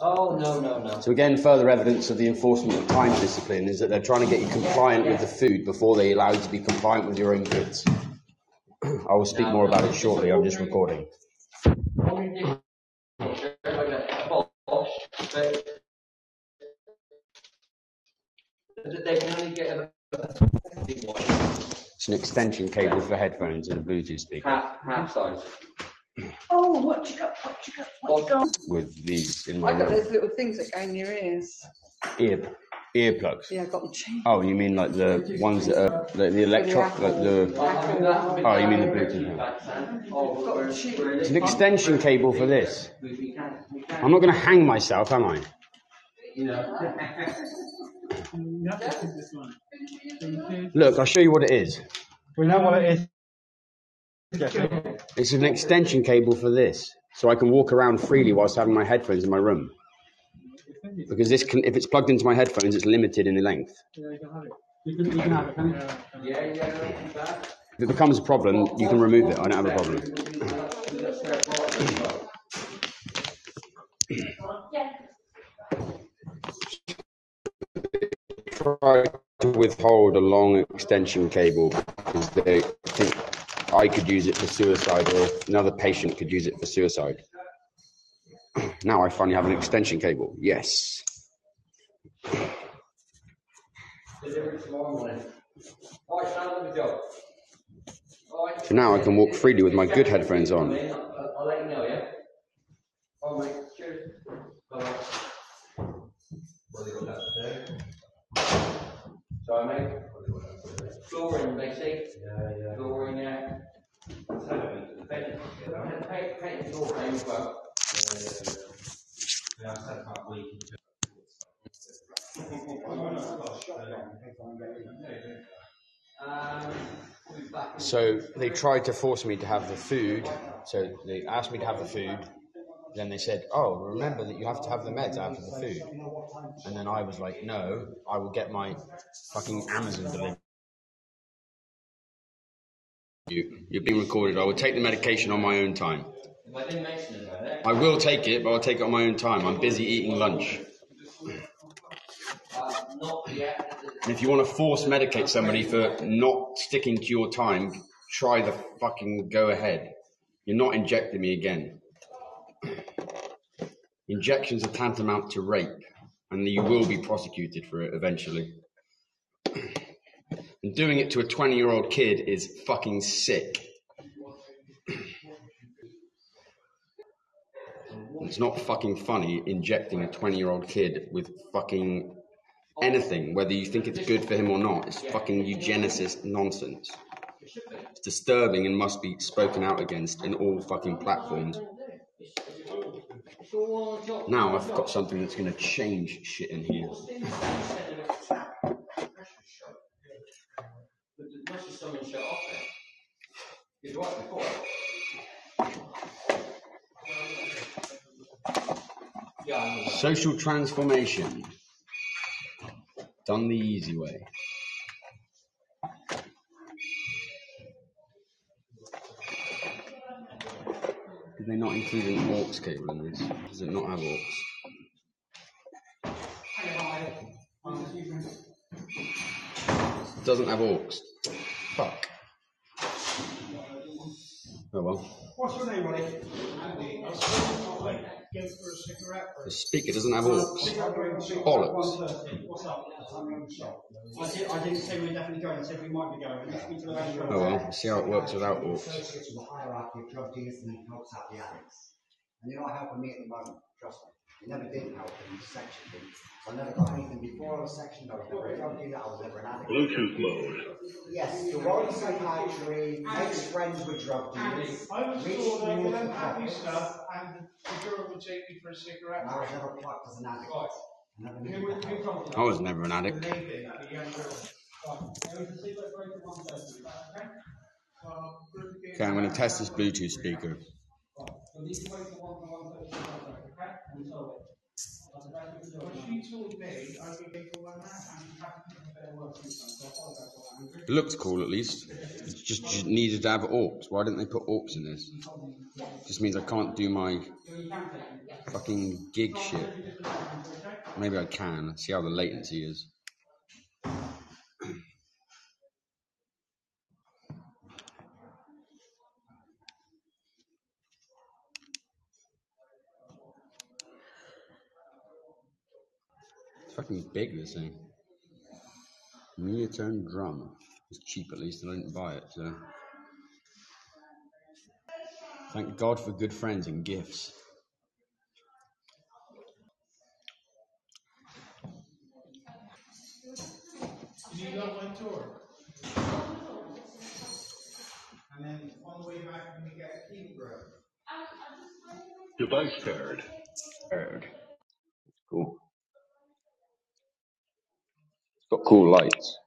Oh, no, no, no. So again, further evidence of the enforcement of time discipline is that they're trying to get you compliant with the food before they allow you to be compliant with your own goods. I will speak more about it shortly. I'm just recording. They can only get a It's an extension cable for headphones and a Bluetooth speaker half, half size. Oh, what you got? What you got? What you got? with these in my I got room. those little things that go in your ears. Ear, earplugs. Yeah, I got them cheap. Oh, you mean like the ones that are like the electro, like the. Oh, you mean the Bluetooth? Oh, we're- we're- It's an extension cable for this. We we can, we can. I'm not going to hang myself, am I? Look, I'll show you what it is. We know what it is. It's an extension cable for this, so I can walk around freely whilst having my headphones in my room. Because this can, if it's plugged into my headphones, it's limited in the length. Yeah, you can have it. You can, you can have it, can you? Yeah, yeah. If it becomes a problem, you can remove it. I don't have a problem. Try to withhold a long extension cable because they I could use it for suicide or another patient could use it for suicide. Now I finally have an extension cable. Yes. Delivery tomorrow morning. All right, stand up the job. All right. So now I can walk freely with my good headphones on. I'll, I'll let you know, yeah? All right, mate. Cheers. Bye-bye. What have they got left to do? Sorry, mate. Flooring, they say. Yeah, yeah. Flooring, yeah. Paint, paint, paint in- So they tried to force me to have the food. So they asked me to have the food. Then they said, "Oh, remember that you have to have the meds after the food." And then I was like, "No, I will get my fucking Amazon delivery." You, you're being recorded. I will take the medication on my own time. I didn't mention it? I will take it, but I'll take it on my own time. I'm busy eating lunch. Uh, yet. And if you want to force medicate somebody for not sticking to your time, try the fucking go ahead. You're not injecting me again. Injections are tantamount to rape, and you will be prosecuted for it eventually. And doing it to a 20 year old kid is fucking sick. It's not fucking funny injecting a 20 year old kid with fucking anything, whether you think it's good for him or not. It's fucking eugenicist nonsense. It's disturbing and must be spoken out against in all fucking platforms. Now I've got something that's going to change shit in here. But must be someone shut off there. It's right before. Yeah, I know that. Social transformation. Done the easy way. Did they not include an aux cable in this? Does it not have aux? It doesn't have aux. Fuck. Oh well. What's your name, Ronnie? Andy. I was going to for a cigarette. The speaker doesn't have aux. Bollocks. What's up? I, did, I didn't say we we're definitely going. I said we might be going. Let's speak to the restaurant. Oh well. See how it works without aux. associated with the hierarchy of drug dealers and he helps out the addicts. And you're not helping me at the moment, trust me. You never did help in the section me. So I never got anything before I was sectioned. I was never a drug dealer. I was never an addict. Bluetooth mode. Yes, the world of psychiatry makes friends with drug dealers. I was reaches told I could have happy profits, stuff and the girl would take me for a cigarette. And I was never plucked as an addict. I never Who would that who help. told you that? I was never an addict. lady, the young girl. Right. There was a cigarette break at one thirty, is that okay? So, uh, Okay, I'm going to test this Bluetooth speaker. Right. So these wait for one to one thirty, okay? And so she told me, I would get all that, and you looks cool at least. Just, just needed to have AUX. Why didn't they put AUX in this? Just means I can't do my fucking gig shit. Maybe I can. See how the latency is. It's fucking big, this thing. Mediatone drum. It's cheap at least, I didn't buy it, so. Thank God for good friends and gifts. You got one tour. And then on the way back, when you get Peterborough. Device paired. Bird. Cool. Got cool lights.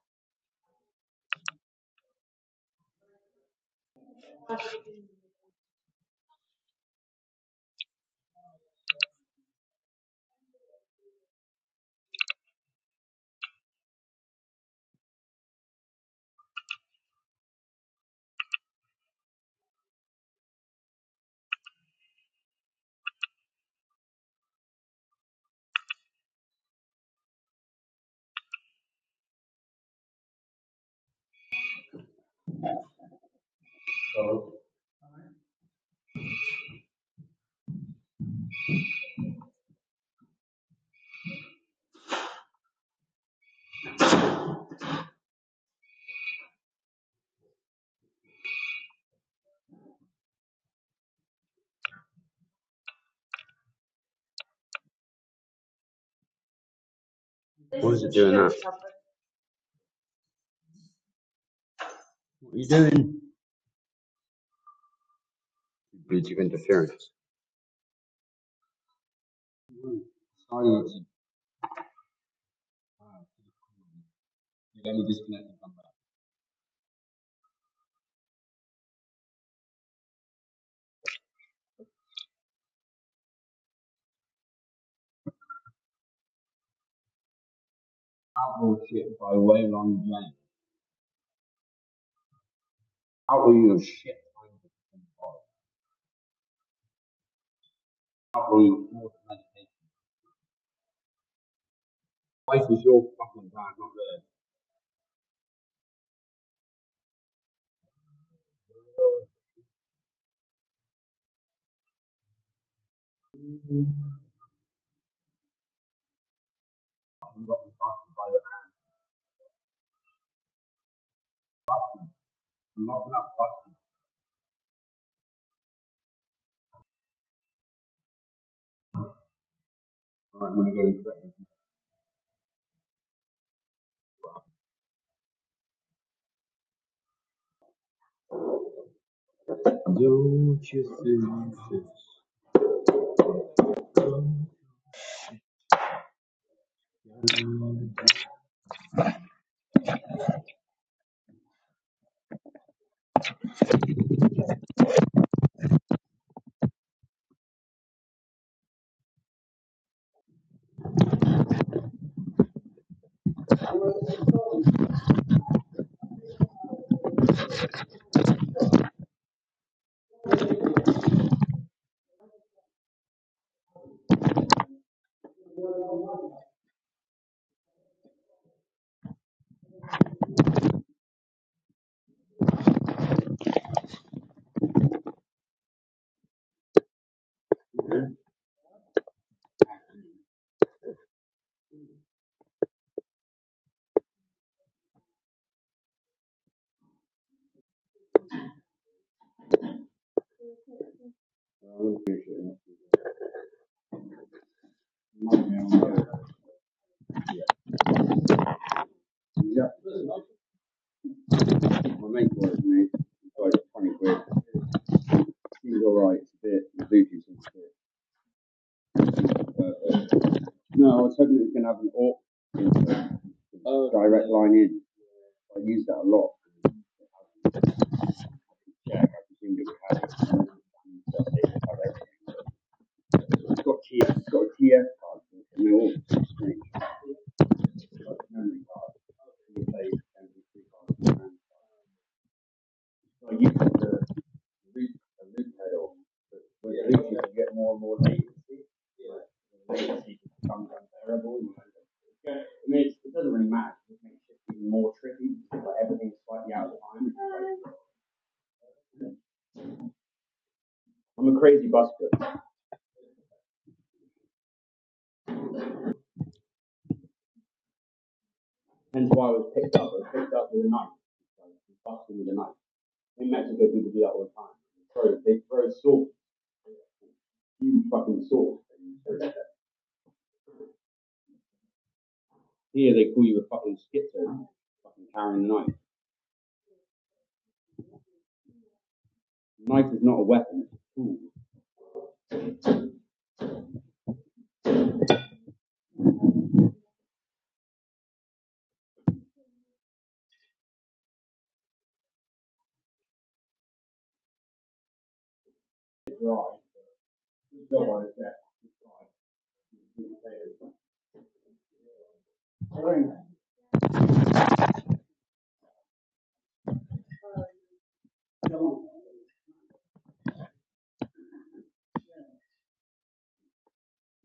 Is it doing that? What are you doing? Bluetooth interference. Silence. Let me disconnect and come back. Outlaw shit by James. Outlaw your shit. Medication. Wife is your fucking bad, not theirs. Got fucking by the hand. Fucking. I'm not fucking. I'm gonna go and correct it. Don't you think this? I wouldn't appreciate it. Might be on the- Yeah. My mate. Seems alright. It's a bit. Is. No, I was hoping it was gonna have an Oh, direct line in. I use that a lot. Yeah, I have it. It's got TF, it's got a TF card terrible. and, Yeah, I mean, it's, it doesn't really matter. It just makes it even more tricky. because, Like everything's slightly out of time. It's like- I'm a crazy busker. Hence why I was picked up. I was picked up with a knife. Like, busking with a knife. In Mexico, people do that all the time. They throw, they throw swords. Huge fucking swords. Here they call you a fucking schizo, fucking carrying a knife. Knife is not a weapon, there. It's dry. It's potatoes. Right. Come on.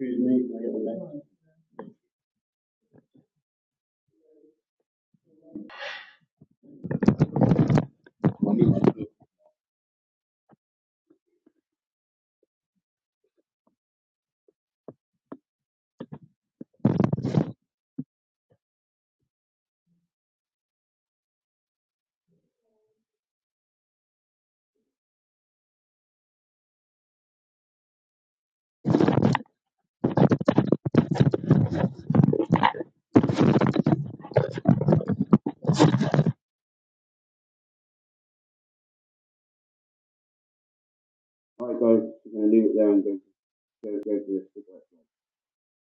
Excuse me, I get the next? Guys, we're gonna leave it there and go, go, go for this cigarette.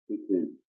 Speak soon.